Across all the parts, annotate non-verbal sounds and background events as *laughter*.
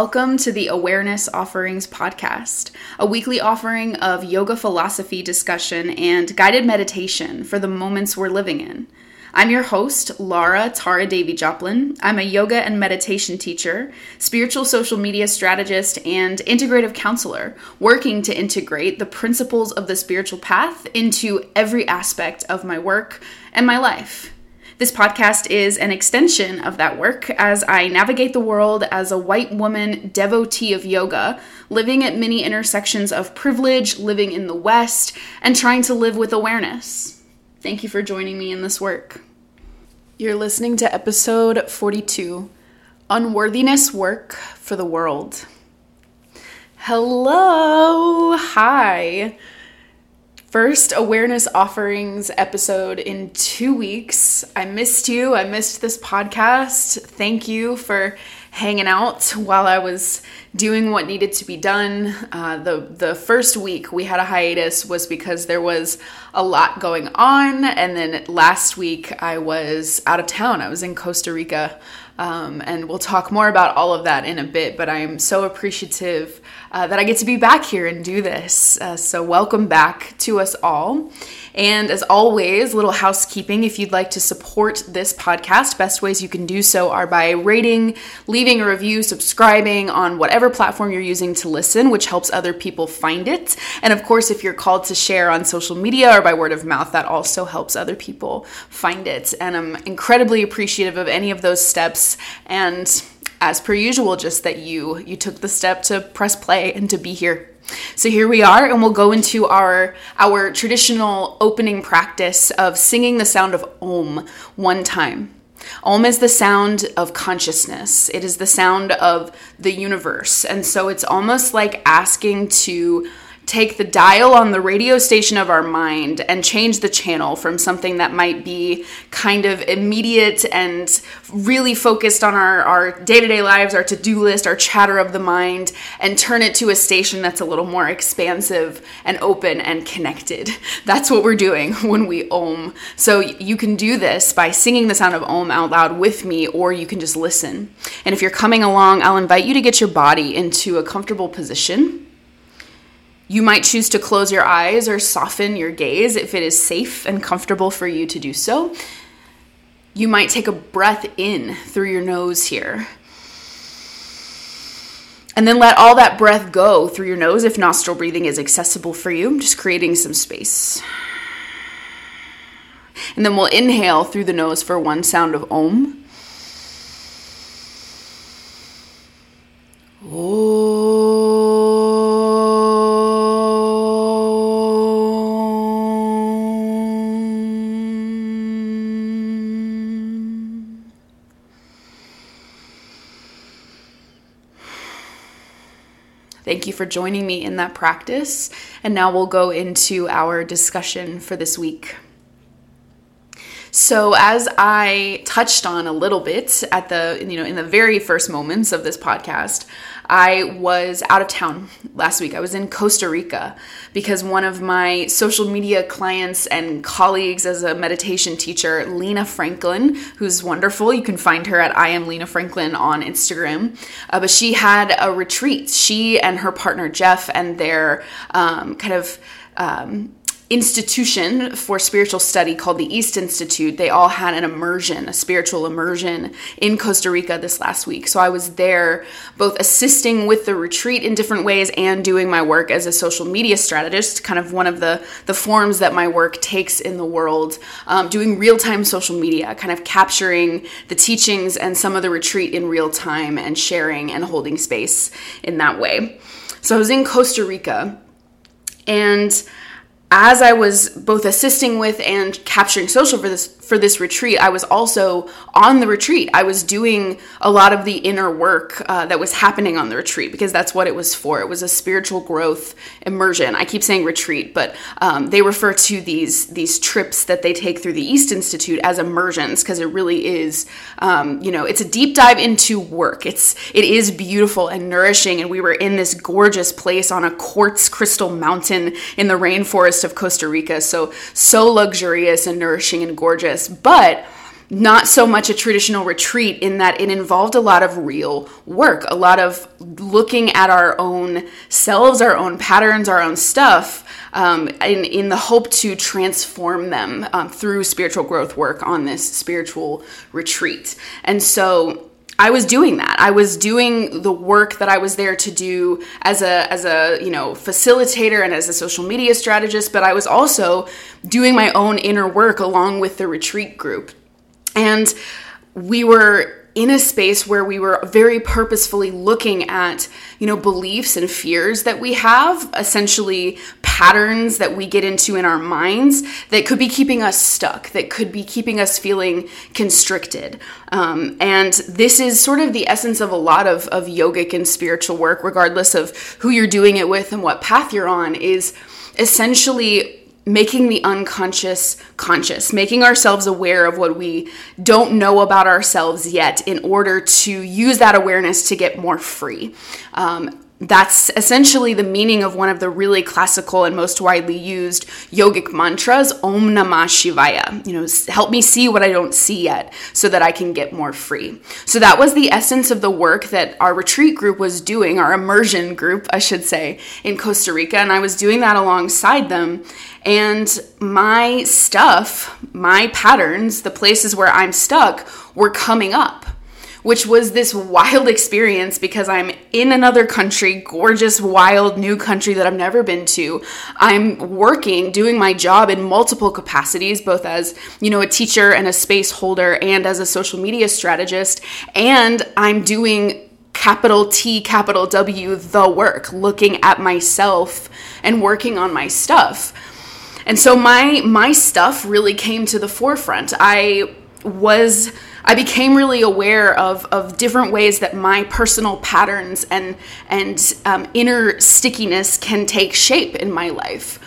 Welcome to the Awareness Offerings Podcast, a weekly offering of yoga philosophy discussion and guided meditation for the moments we're living in. I'm your host, Laura Tara Davy Joplin. I'm a yoga and meditation teacher, spiritual social media strategist, and integrative counselor, working to integrate the principles of the spiritual path into every aspect of my work and my life. This podcast is an extension of that work as I navigate the world as a white woman devotee of yoga, living at many intersections of privilege, living in the West, and trying to live with awareness. Thank you for joining me in this work. You're listening to episode 42 Unworthiness Work for the World. Hello! Hi! First awareness offerings episode in two weeks. I missed you. I missed this podcast. Thank you for hanging out while I was doing what needed to be done. Uh, the the first week we had a hiatus was because there was a lot going on, and then last week I was out of town. I was in Costa Rica um, and we'll talk more about all of that in a bit, but I am so appreciative uh, that I get to be back here and do this. Uh, so, welcome back to us all. And as always, little housekeeping if you'd like to support this podcast, best ways you can do so are by rating, leaving a review, subscribing on whatever platform you're using to listen, which helps other people find it. And of course, if you're called to share on social media or by word of mouth, that also helps other people find it. And I'm incredibly appreciative of any of those steps and as per usual just that you you took the step to press play and to be here so here we are, and we'll go into our our traditional opening practice of singing the sound of Om one time. Om is the sound of consciousness. It is the sound of the universe. And so it's almost like asking to take the dial on the radio station of our mind and change the channel from something that might be kind of immediate and really focused on our, our day-to-day lives our to-do list our chatter of the mind and turn it to a station that's a little more expansive and open and connected. *laughs* That's what we're doing *laughs* when we om so you can do this by singing the sound of om out loud with me or you can just listen. And if you're coming along i'll invite you to get your body into a comfortable position you might choose to close your eyes or soften your gaze if it is safe and comfortable for you to do so. You might take a breath in through your nose here. And then let all that breath go through your nose if nostril breathing is accessible for you, just creating some space. And then we'll inhale through the nose for one sound of Om. For joining me in that practice. And now we'll go into our discussion for this week. So as I touched on a little bit at the you know in the very first moments of this podcast, I was out of town last week. I was in Costa Rica because one of my social media clients and colleagues as a meditation teacher, Lena Franklin, who's wonderful. You can find her at I am Lena Franklin on Instagram. Uh, but she had a retreat. She and her partner Jeff and their um, kind of um, institution for spiritual study called the East Institute, they all had an immersion, a spiritual immersion in Costa Rica this last week. So I was there both assisting with the retreat in different ways and doing my work as a social media strategist, kind of one of the, the forms that my work takes in the world, um, doing real time social media, kind of capturing the teachings and some of the retreat in real time and sharing and holding space in that way. So I was in Costa Rica and as I was both assisting with and capturing social for this for this retreat, I was also on the retreat. I was doing a lot of the inner work uh, that was happening on the retreat because that's what it was for. It was a spiritual growth immersion. I keep saying retreat, but um, they refer to these these trips that they take through the East Institute as immersions because it really is, um, you know, it's a deep dive into work. It's it is beautiful and nourishing, and we were in this gorgeous place on a quartz crystal mountain in the rainforest of Costa Rica. So so luxurious and nourishing and gorgeous but not so much a traditional retreat in that it involved a lot of real work, a lot of looking at our own selves, our own patterns, our own stuff, um, in, in the hope to transform them um, through spiritual growth work on this spiritual retreat. And so I was doing that. I was doing the work that I was there to do as a as a, you know, facilitator and as a social media strategist, but I was also doing my own inner work along with the retreat group. And we were in a space where we were very purposefully looking at, you know, beliefs and fears that we have, essentially patterns that we get into in our minds that could be keeping us stuck, that could be keeping us feeling constricted. Um, and this is sort of the essence of a lot of, of yogic and spiritual work, regardless of who you're doing it with and what path you're on, is essentially making the unconscious conscious, making ourselves aware of what we don't know about ourselves yet in order to use that awareness to get more free. Um, that's essentially the meaning of one of the really classical and most widely used yogic mantras, Om Namah Shivaya. You know, help me see what I don't see yet so that I can get more free. So that was the essence of the work that our retreat group was doing, our immersion group, I should say, in Costa Rica. And I was doing that alongside them. And my stuff, my patterns, the places where I'm stuck were coming up which was this wild experience because I'm in another country, gorgeous, wild, new country that I've never been to. I'm working, doing my job in multiple capacities, both as, you know, a teacher and a space holder and as a social media strategist. And I'm doing capital T, capital W, the work, looking at myself and working on my stuff. And so my my stuff really came to the forefront. I was I became really aware of, of different ways that my personal patterns and, and um, inner stickiness can take shape in my life.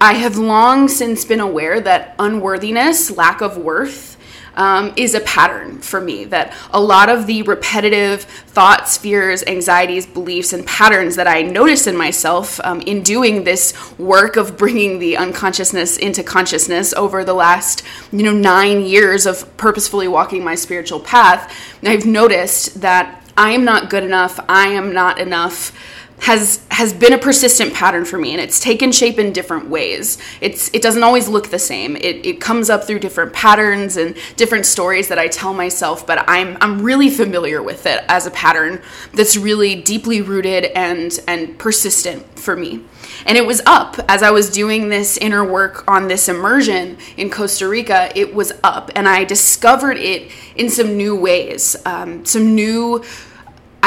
I have long since been aware that unworthiness, lack of worth, um, is a pattern for me. That a lot of the repetitive thoughts, fears, anxieties, beliefs, and patterns that I notice in myself um, in doing this work of bringing the unconsciousness into consciousness over the last, you know, nine years of purposefully walking my spiritual path, I've noticed that I am not good enough. I am not enough has has been a persistent pattern for me and it's taken shape in different ways. It's it doesn't always look the same. It, it comes up through different patterns and different stories that i tell myself but i'm i'm really familiar with it as a pattern that's really deeply rooted and and persistent for me. And it was up. As i was doing this inner work on this immersion in costa rica it was up and i discovered it in some new ways um, some new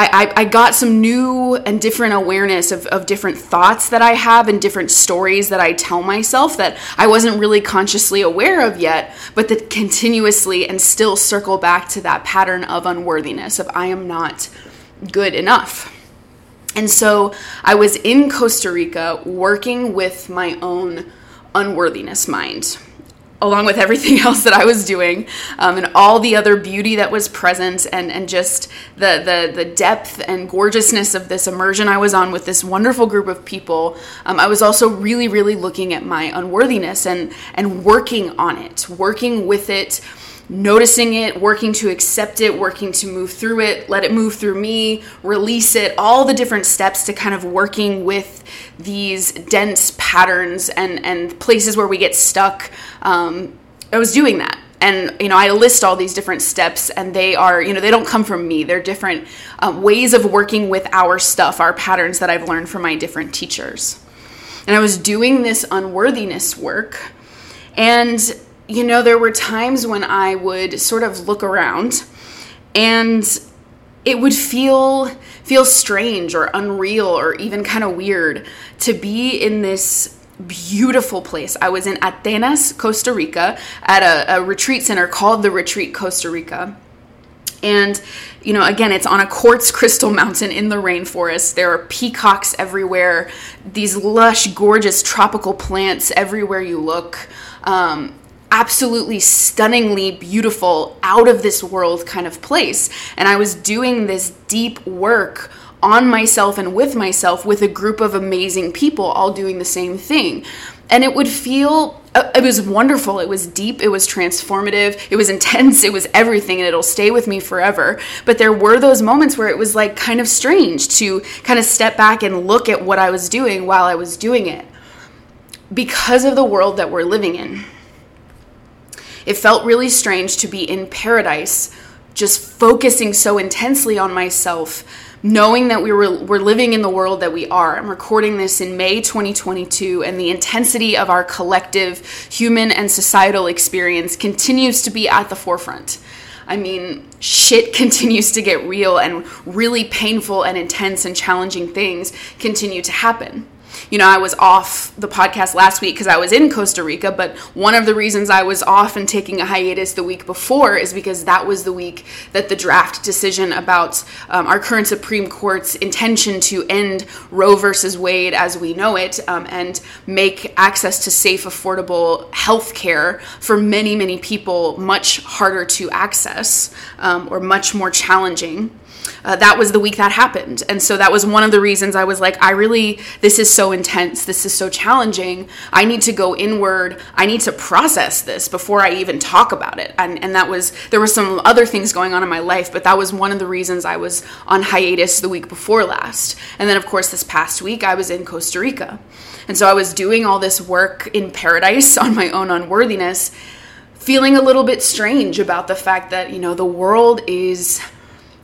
I, I, got some new and different awareness of, of different thoughts that I have and different stories that I tell myself that I wasn't really consciously aware of yet, but that continuously and still circle back to that pattern of unworthiness, of I am not good enough. And so I was in Costa Rica working with my own unworthiness mind along with everything *laughs* else that I was doing, um, and all the other beauty that was present, and and just the the the depth and gorgeousness of this immersion I was on with this wonderful group of people. Um, I was also really really looking at my unworthiness and and working on it, working with it noticing it, working to accept it, working to move through it, let it move through me, release it, all the different steps to kind of working with these dense patterns and, and places where we get stuck. Um, I was doing that. And, you know, I list all these different steps, and they are, you know, they don't come from me. They're different um, ways of working with our stuff, our patterns that I've learned from my different teachers. And I was doing this unworthiness work. And you know, there were times when I would sort of look around and it would feel feel strange or unreal or even kind of weird to be in this beautiful place. I was in Atenas, Costa Rica, at a, a retreat center called the Retreat Costa Rica. And, you know, again, it's on a quartz crystal mountain in the rainforest. There are peacocks everywhere, these lush, gorgeous tropical plants everywhere you look. Um, absolutely stunningly beautiful, out of this world kind of place. And I was doing this deep work on myself and with myself with a group of amazing people all doing the same thing. And it would feel uh, it was wonderful. It was deep. It was transformative. It was *laughs* intense. It was everything, and it'll stay with me forever. But there were those moments where it was like kind of strange to kind of step back and look at what I was doing while I was doing it because of the world that we're living in. It felt really strange to be in paradise, just focusing so intensely on myself knowing that we were we're living in the world that we are. I'm recording this in May 2022 and the intensity of our collective human and societal experience continues to be at the forefront. I mean, shit *laughs* continues to get real and really painful and intense and challenging things continue to happen you know, I was off the podcast last week because I was in Costa Rica, but one of the reasons I was off and taking a hiatus the week before is because that was the week that the draft decision about um, our current Supreme Court's intention to end Roe versus Wade as we know it um, and make access to safe, affordable health care for many, many people much harder to access um, or much more challenging uh, that was the week that happened. And so that was one of the reasons I was like, I really, this is so intense. This is so challenging. I need to go inward. I need to process this before I even talk about it. And, and that was, there were some other things going on in my life, but that was one of the reasons I was on hiatus the week before last. And then, of course, this past week, I was in Costa Rica. And so I was doing all this work in paradise *laughs* on my own unworthiness, feeling a little bit strange about the fact that, you know, the world is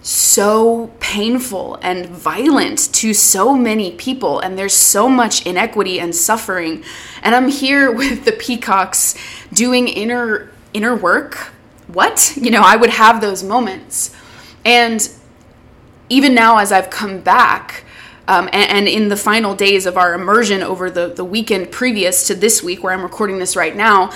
so painful and violent to so many people and there's so much inequity and suffering. And i'm here *laughs* with the peacocks doing inner inner work. What? You know i would have those moments. And even now as i've come back um, and, and, in the final days of our immersion over the, the weekend previous to this week where i'm recording this right now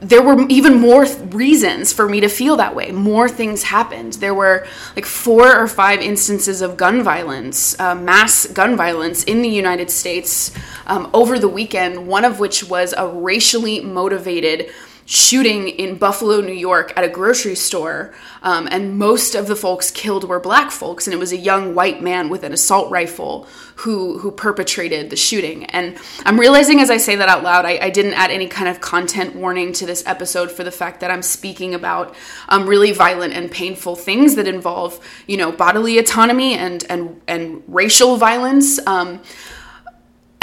there were even more th- reasons for me to feel that way. More things happened. There were like four or five instances of gun violence, uh, mass gun violence in the United States um, over the weekend, one of which was a racially motivated shooting in Buffalo, New York at a grocery store. Um, and most of the folks killed were black folks. And it was a young white man with an assault rifle who, who perpetrated the shooting. And I'm realizing as I say that out loud, I, I didn't add any kind of content warning to this episode for the fact that I'm speaking about um, really violent and painful things that involve, you know, bodily autonomy and, and, and racial violence. Um,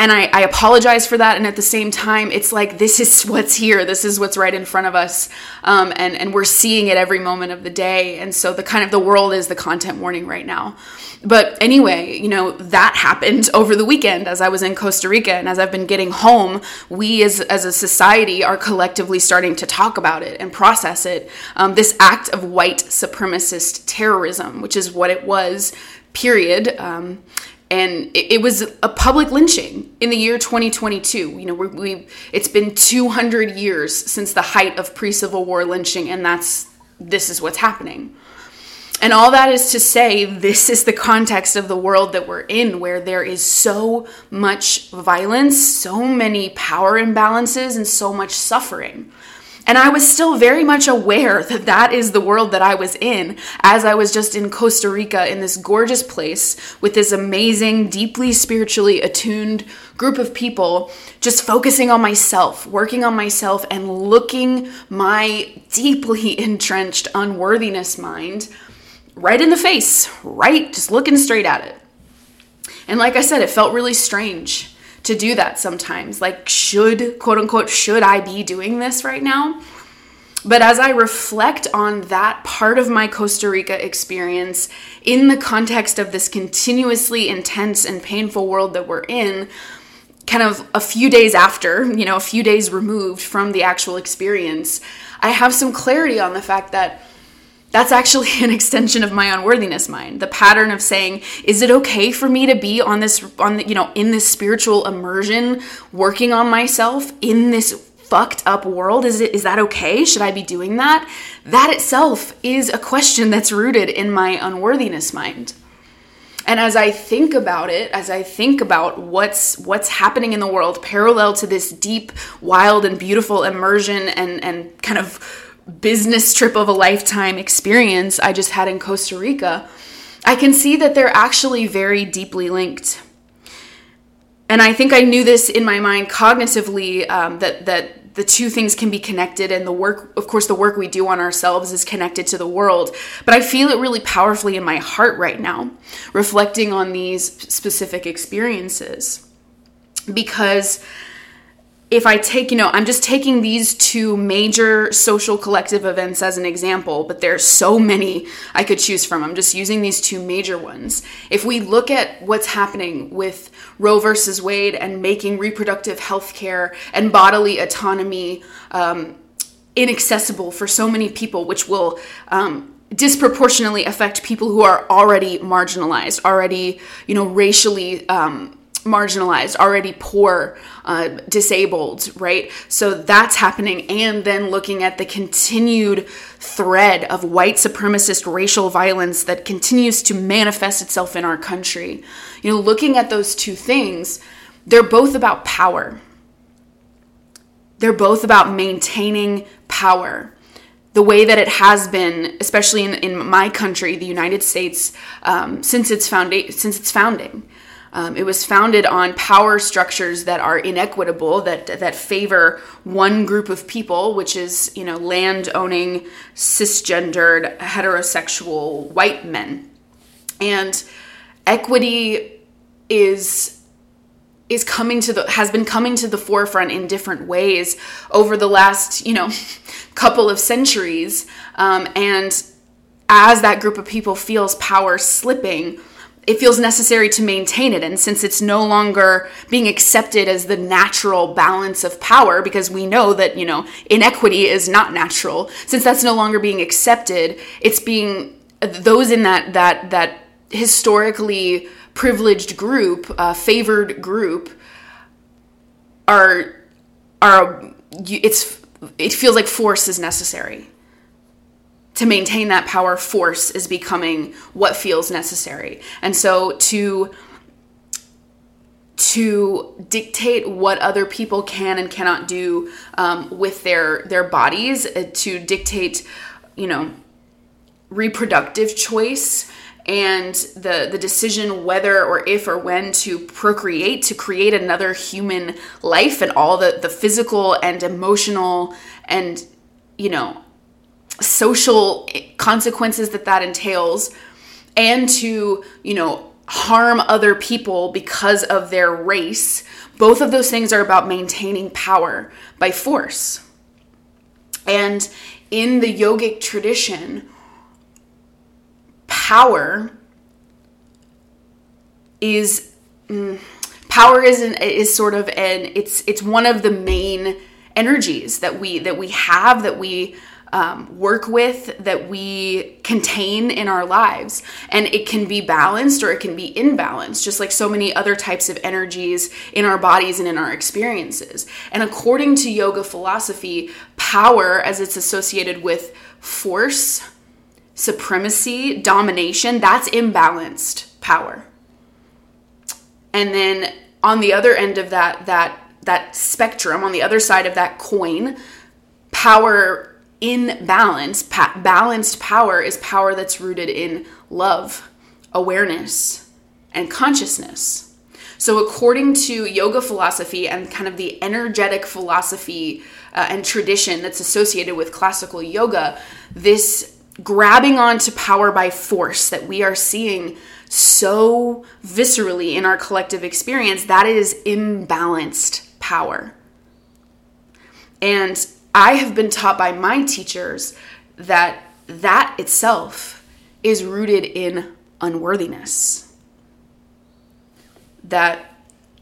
and I, I, apologize for that. And at the same time it's like this is *laughs* what's here. This is what's right in front of us. Um, and, and we're seeing it every moment of the day. And so the kind of the world is the content warning right now. But anyway you know that happened *laughs* over the weekend as i was in costa rica. And as i've been getting home we as, as a society are collectively starting to talk about it and process it. Um, this act of white supremacist terrorism which is what it was period um, and it, it, was a public lynching in the year 2022 you know we, we it's been 200 years since the height of pre-civil war lynching and that's this is what's happening. And all that is to say this is the context of the world that we're in where there is so much violence so many power imbalances and so much suffering and I was still very much aware *laughs* that that is the world that I was in as I was just in Costa Rica in this gorgeous place with this amazing, deeply spiritually attuned group of people, just focusing on myself, working on myself, and looking my deeply *laughs* entrenched unworthiness mind right in the face, right? Just looking straight at it. And like I said, it felt really strange to do that sometimes. Like, should, quote unquote, should I be doing this right now? But as I reflect on that part of my Costa Rica experience in the context of this continuously intense and painful world that we're in, kind of a few days after, you know, a few days removed from the actual experience, I have some clarity on the fact that that's actually *laughs* an extension of my unworthiness mind. The pattern of saying, is it okay for me to be on this on the, you know, in this spiritual immersion, working on myself in this fucked up world? Is it is that okay? Should I be doing that? That itself is a question that's rooted in my unworthiness mind. And as I think about it, as I think about what's what's happening in the world parallel to this deep, wild and beautiful immersion and and kind of business trip of a lifetime experience I just had in Costa Rica, I can see that they're actually very deeply linked. And I think I knew this in my mind cognitively um, that that the two things can be connected and the work of course the work we do on ourselves is connected to the world but i feel it really powerfully in my heart right now reflecting on these specific experiences because if I take, you know, I'm just taking these two major social collective events as an example, but there's so many I could choose from. I'm just using these two major ones. If we look at what's happening with Roe versus Wade and making reproductive health care and bodily autonomy um, inaccessible for so many people, which will um, disproportionately affect people who are already marginalized, already, you know, racially. Um, marginalized, already poor, uh, disabled, right? So that's happening. And then looking at the continued thread of white supremacist racial violence that continues to manifest itself in our country. You know, looking at those two things, they're both about power. They're both about maintaining power the way that it has been, especially in, in my country, the United States, um, since its founda- since its founding. Um, it was founded on power structures that are inequitable, that that favor one group of people, which is you know land owning, cisgendered, heterosexual white men, and equity is is coming to the has been coming to the forefront in different ways over the last you know *laughs* couple of centuries, um, and as that group of people feels power slipping it feels necessary to maintain it. And since it's no longer being accepted as the natural balance of power, because we know that, you know, inequity is not natural, since that's no longer being accepted, it's being those in that that that historically privileged group, uh, favored group, are are it's it feels like force is necessary to maintain that power force is becoming what feels necessary. And so to to dictate what other people can and cannot do um, with their their bodies uh, to dictate you know reproductive choice and the the decision whether or if or when to procreate to create another human life and all the the physical and emotional and you know social consequences that that entails and to, you know, harm other people because of their race, both of those things are about maintaining power by force. And in the yogic tradition, power is mm, power is an, is sort of an it's it's one of the main energies that we that we have that we um, work with, that we contain in our lives. And it can be balanced or it can be imbalanced, just like so many other types of energies in our bodies and in our experiences. And according to yoga philosophy, power, as it's associated with force, supremacy, domination, that's imbalanced power. And then on the other end of that, that that spectrum, on the other side of that coin, power in balance, pa- balanced power is power that's rooted in love, awareness, and consciousness. So, according to yoga philosophy and kind of the energetic philosophy uh, and tradition that's associated with classical yoga, this grabbing onto power by force that we are seeing so viscerally in our collective experience, that is imbalanced power. And I have been taught by my teachers that that itself is rooted in unworthiness. That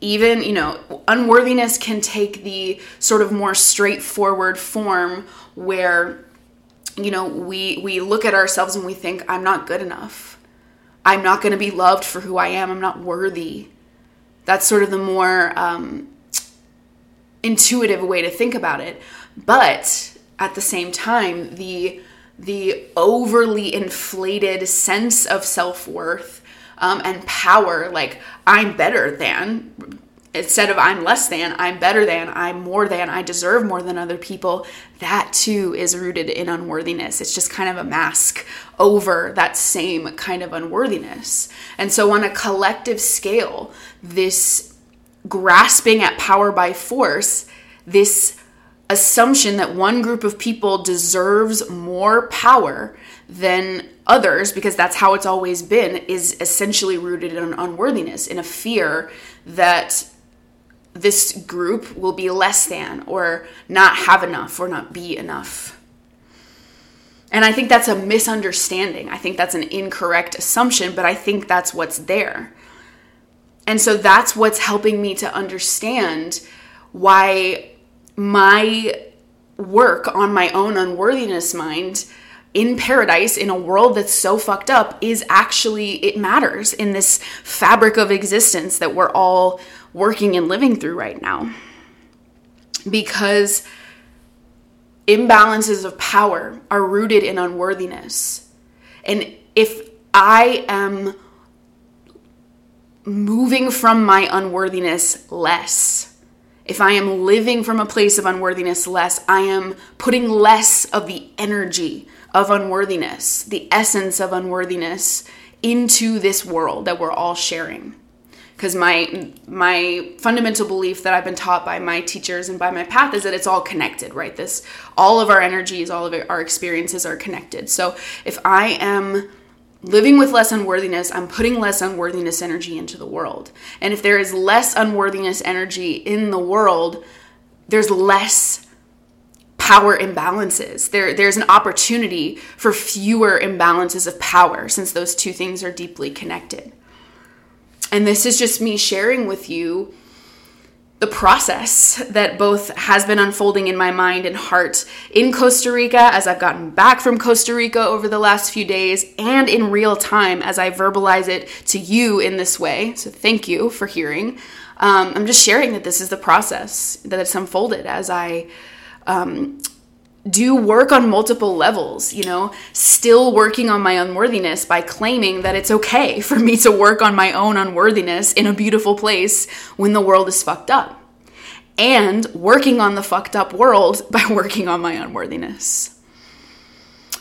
even, you know, unworthiness can take the sort of more straightforward form where you know, we we look at ourselves and we think I'm not good enough. I'm not going to be loved for who I am. I'm not worthy. That's sort of the more um, intuitive way to think about it. But at the same time, the the overly inflated sense of self-worth um, and power like i'm better than instead of i'm less than i'm better than i'm more than i deserve more than other people that too is rooted in unworthiness. It's just kind of a mask over that same kind of unworthiness. And so on a collective scale this grasping at power by force this assumption that one group of people deserves more power than others, because that's how it's always been, is essentially rooted in unworthiness, in a fear that this group will be less than or not have enough or not be enough. And I think that's a misunderstanding. I think that's an incorrect assumption, but I think that's what's there. And so that's what's helping me to understand why my work on my own unworthiness mind in paradise in a world that's so fucked up is actually it matters in this fabric of existence that we're all working and living through right now. Because imbalances of power are rooted in unworthiness. And if i am moving from my unworthiness less if I am living from a place of unworthiness less, I am putting less of the energy of unworthiness, the essence of unworthiness into this world that we're all sharing. Because my my fundamental belief that I've been taught by my teachers and by my path is that it's all connected, right? This all of our energies, all of our experiences are connected. So if I am living with less unworthiness, I'm putting less unworthiness energy into the world. And if there is less unworthiness energy in the world, there's less power imbalances. There, there's an opportunity for fewer imbalances of power since those two things are deeply connected. And this is just me sharing with you the process that both has been unfolding in my mind and heart in Costa Rica as I've gotten back from Costa Rica over the last few days and in real time as I verbalize it to you in this way. So, thank you for hearing. Um, I'm just sharing that this is the process that it's unfolded as I um, do work on multiple levels, you know, still working on my unworthiness by claiming that it's okay *laughs* for me to work on my own unworthiness in a beautiful place when the world is fucked up. And working on the fucked up world *laughs* by working on my unworthiness.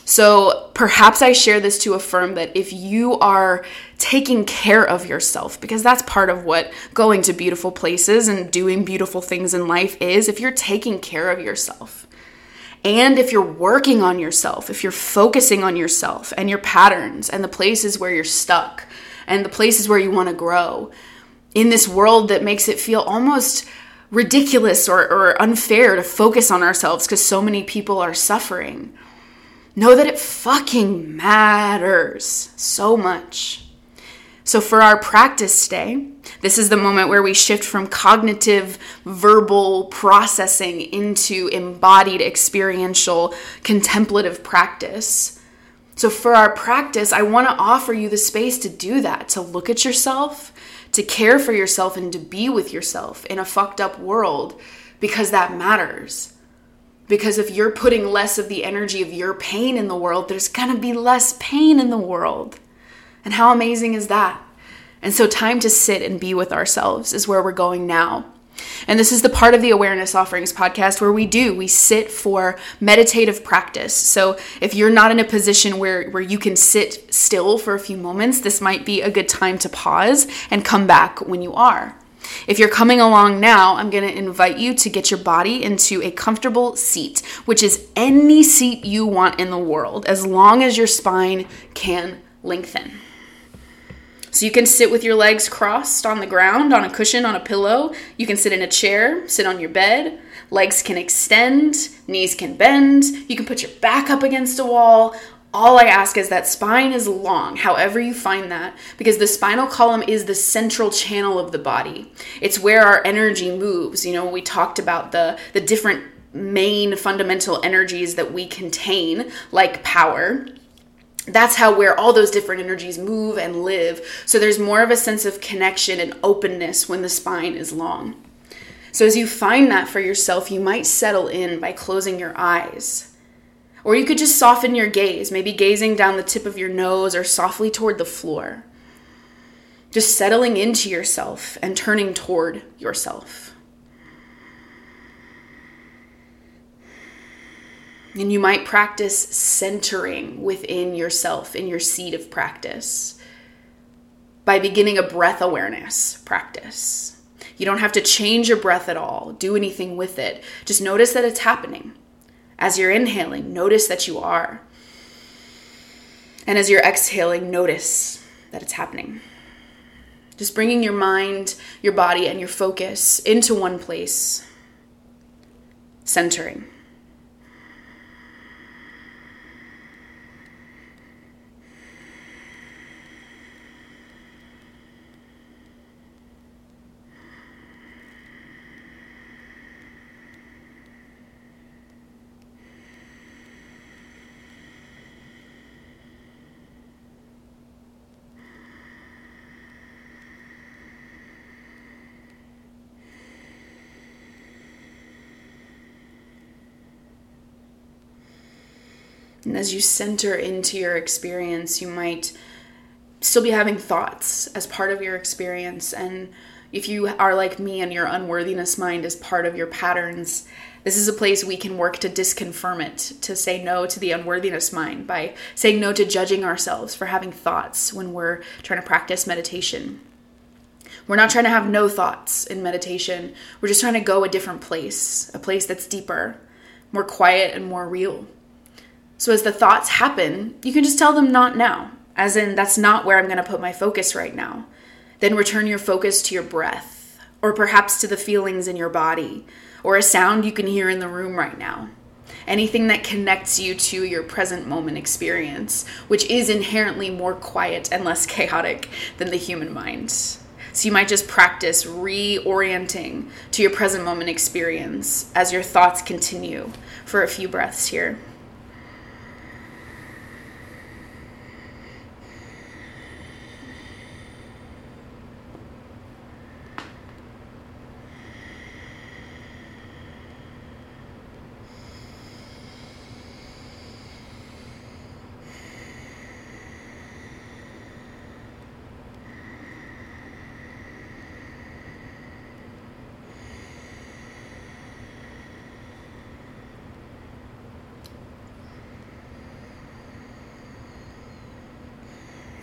So perhaps I share this to affirm that if you are taking care of yourself, because that's part of what going to beautiful places and doing beautiful things in life is, if you're taking care of yourself, and if you're working on yourself, if you're focusing on yourself and your patterns and the places where you're stuck and the places where you want to grow in this world that makes it feel almost ridiculous or, or unfair to focus on ourselves because so many people are suffering Know that it fucking matters so much. So, for our practice today, this is the moment where we shift from cognitive, verbal processing into embodied, experiential, contemplative practice. So, for our practice, I want to offer you the space to do that, to look at yourself, to care for yourself, and to be with yourself in a fucked up world because that matters. Because if you're putting less of the energy of your pain in the world, there's gonna be less pain in the world. And how amazing is that? And so, time to sit and be with ourselves is where we're going now. And this is the part of the Awareness Offerings podcast where we do, we sit for meditative practice. So if you're not in a position where, where you can sit still for a few moments, this might be a good time to pause and come back when you are. If you're coming along now, I'm going to invite you to get your body into a comfortable seat, which is any seat you want in the world, as long as your spine can lengthen. So you can sit with your legs crossed on the ground, on a cushion, on a pillow. You can sit in a chair, sit on your bed. Legs can extend, knees can bend. You can put your back up against a wall all I ask is that spine is long, however you find that, because the spinal column is the central channel of the body. It's where our energy moves. You know, we talked about the the different main fundamental energies that we contain, like power. That's how where all those different energies move and live. So there's more of a sense of connection and openness when the spine is long. So as you find that for yourself, you might settle in by closing your eyes or you could just soften your gaze, maybe gazing down the tip of your nose or softly toward the floor. Just settling into yourself and turning toward yourself. And you might practice centering within yourself in your seat of practice by beginning a breath awareness practice. You don't have to change your breath at all, do anything with it. Just notice that it's happening. As you're inhaling, notice that you are. And as you're exhaling, notice that it's happening. Just bringing your mind, your body, and your focus into one place, centering. And as you center into your experience, you might still be having thoughts as part of your experience. And if you are like me and your unworthiness mind is part of your patterns, this is a place we can work to disconfirm it, to say no to the unworthiness mind by saying no to judging ourselves for having thoughts when we're trying to practice meditation. We're not trying to have no thoughts in meditation. We're just trying to go a different place, a place that's deeper, more quiet, and more real. So as the thoughts happen, you can just tell them not now, as in, that's not where I'm going to put my focus right now. Then return your focus to your breath, or perhaps to the feelings in your body, or a sound you can hear in the room right now. Anything that connects you to your present moment experience, which is inherently more quiet and less *laughs* chaotic than the human mind. So you might just practice reorienting to your present moment experience as your thoughts continue for a few breaths here.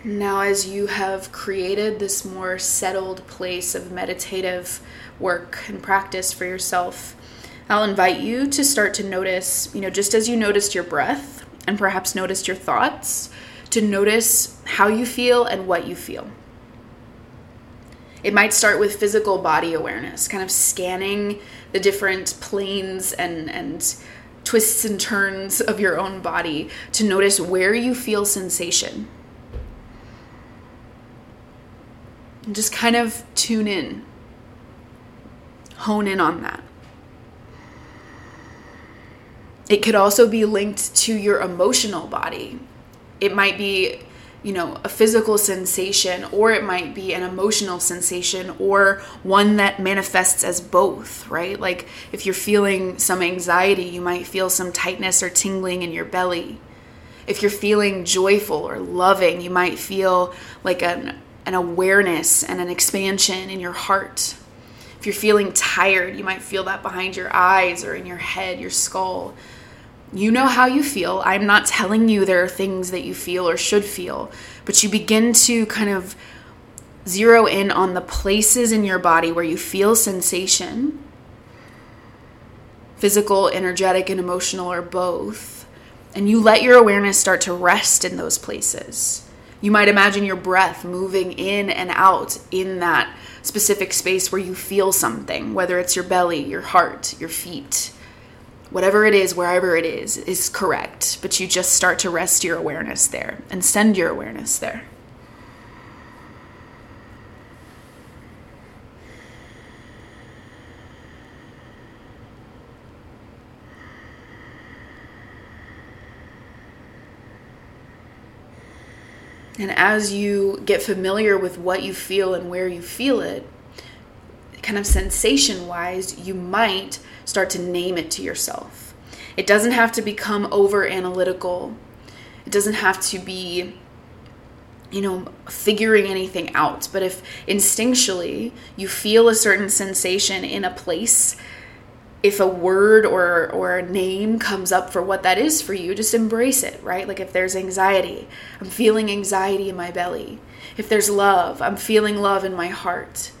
Now, as you have created this more settled place of meditative work and practice for yourself, I'll invite you to start to notice, you know, just as you noticed your breath and perhaps noticed your thoughts, to notice how you feel and what you feel. It might start with physical body awareness, kind of scanning the different planes and, and twists and turns of your own body to notice where you feel sensation And just kind of tune in, hone in on that. It could also be linked to your emotional body. It might be, you know, a physical sensation, or it might be an emotional sensation, or one that manifests as both, right? Like if you're feeling some anxiety, you might feel some tightness or tingling in your belly. If you're feeling joyful or loving, you might feel like an an awareness and an expansion in your heart. If you're feeling tired, you might feel that behind your eyes or in your head, your skull. You know how you feel. I'm not telling you there are things that you feel or should feel, but you begin to kind of zero in on the places in your body where you feel sensation physical, energetic, and emotional, or both. And you let your awareness start to rest in those places. You might imagine your breath moving in and out in that specific space where you feel something, whether it's your belly, your heart, your feet. Whatever it is, wherever it is, is correct. But you just start to rest your awareness there and send your awareness there. And as you get familiar with what you feel and where you feel it, kind of sensation wise, you might start to name it to yourself. It doesn't have to become over analytical, it doesn't have to be you know, figuring anything out. But if instinctually you feel a certain sensation in a place if a word or or a name comes up for what that is for you just embrace it right like if there's anxiety i'm feeling anxiety in my belly if there's love i'm feeling love in my heart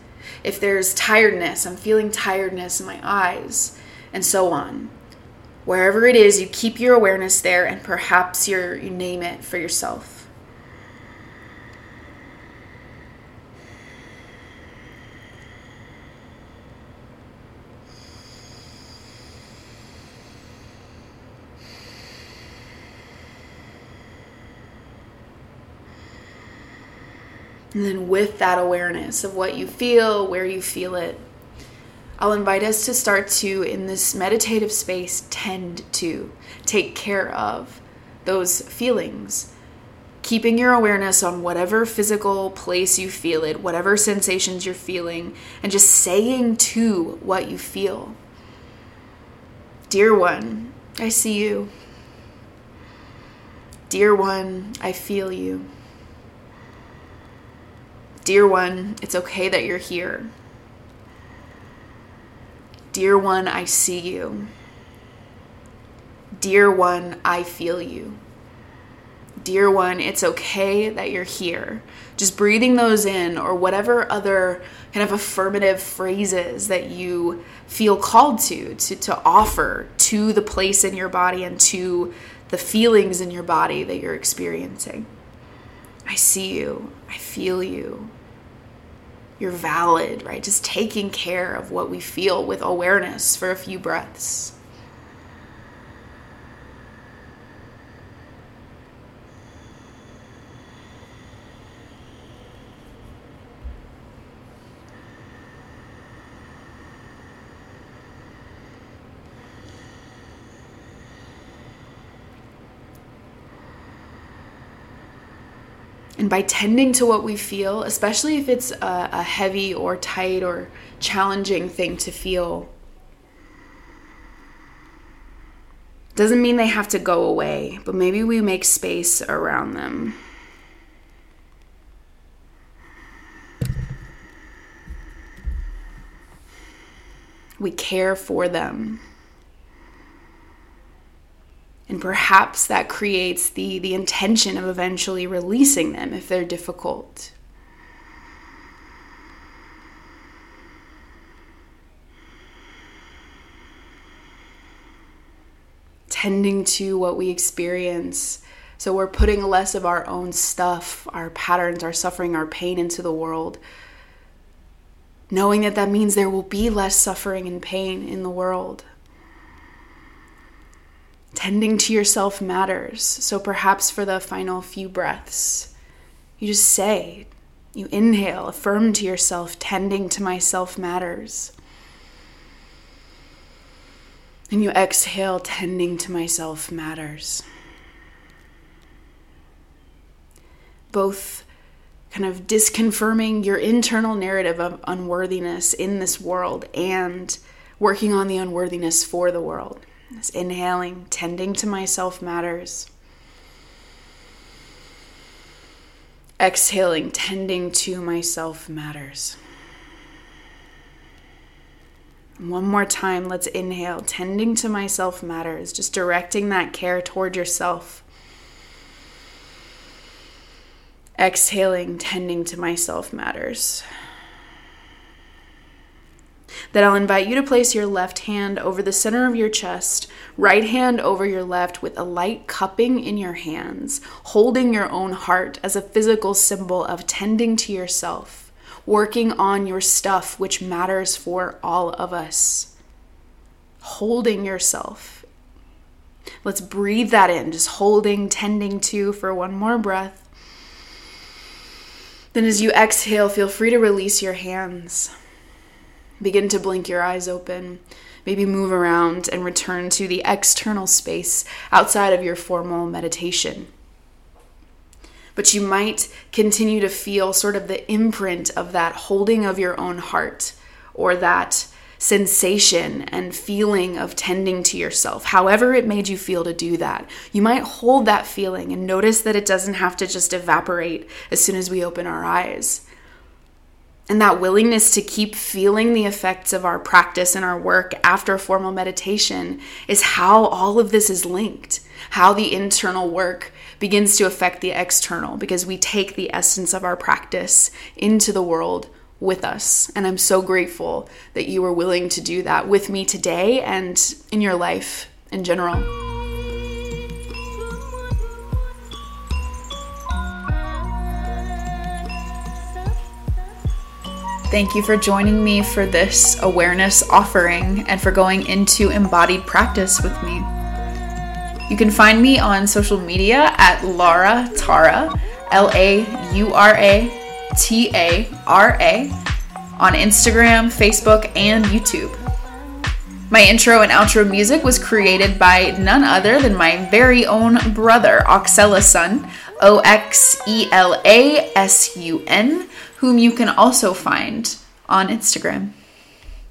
If there's tiredness, I'm feeling tiredness in my eyes, and so on. Wherever it is, you keep your awareness there and perhaps you you name it for yourself. And then, with that awareness of what you feel, where you feel it, I'll invite us to start to, in this meditative space, tend to take care of those feelings. Keeping your awareness on whatever physical place you feel it, whatever sensations you're feeling, and just saying to what you feel. Dear one, I see you. Dear one, I feel you. Dear one, it's okay that you're here. Dear one, I see you. Dear one, I feel you. Dear one, it's okay that you're here. Just breathing those in, or whatever other kind of affirmative phrases that you feel called to, to, to offer to the place in your body and to the feelings in your body that you're experiencing. I see you. I feel you you're valid, right? Just taking care of what we feel with awareness for a few breaths. And by tending to what we feel, especially if it's a, a heavy or tight or challenging thing to feel, doesn't mean they have to go away, but maybe we make space around them. We care for them and perhaps that creates the the intention of eventually releasing them if they're difficult. Tending to what we experience. So we're putting less of our own stuff our patterns our suffering our pain into the world. Knowing that that means there will be less suffering and pain in the world tending to yourself matters. So perhaps for the final few breaths, you just say, you inhale, affirm to yourself, tending to myself matters. And you exhale, tending to myself matters. Both kind of disconfirming your internal narrative of unworthiness in this world and working on the unworthiness for the world. Inhaling, tending to myself matters. Exhaling, tending to myself matters. One more time, let's inhale. Tending to myself matters. Just directing that care toward yourself. Exhaling, tending to myself matters that I'll invite you to place your left hand over the center of your chest, right hand over your left, with a light cupping in your hands, holding your own heart as a physical symbol of tending to yourself, working on your stuff, which matters for all of us. Holding yourself. Let's breathe that in, just holding, tending to for one more breath. Then, as you exhale, feel free to release your hands. Begin to blink your eyes open. Maybe move around and return to the external space outside of your formal meditation. But you might continue to feel sort of the imprint of that holding of your own heart or that sensation and feeling of tending to yourself, however it made you feel to do that. You might hold that feeling and notice that it doesn't have to just evaporate as soon as we open our eyes. And that willingness to keep feeling the effects of our practice and our work after formal meditation is how all of this is linked, how the internal work begins to affect the external, because we take the essence of our practice into the world with us. And I'm so grateful that you were willing to do that with me today and in your life in general. Thank you for joining me for this awareness offering and for going into embodied practice with me. You can find me on social media at Laura Tara, L A U R A T A R A, on Instagram, Facebook, and YouTube. My intro and outro music was created by none other than my very own brother, Oxela Sun, O X E L A S U N, whom you can also find on Instagram.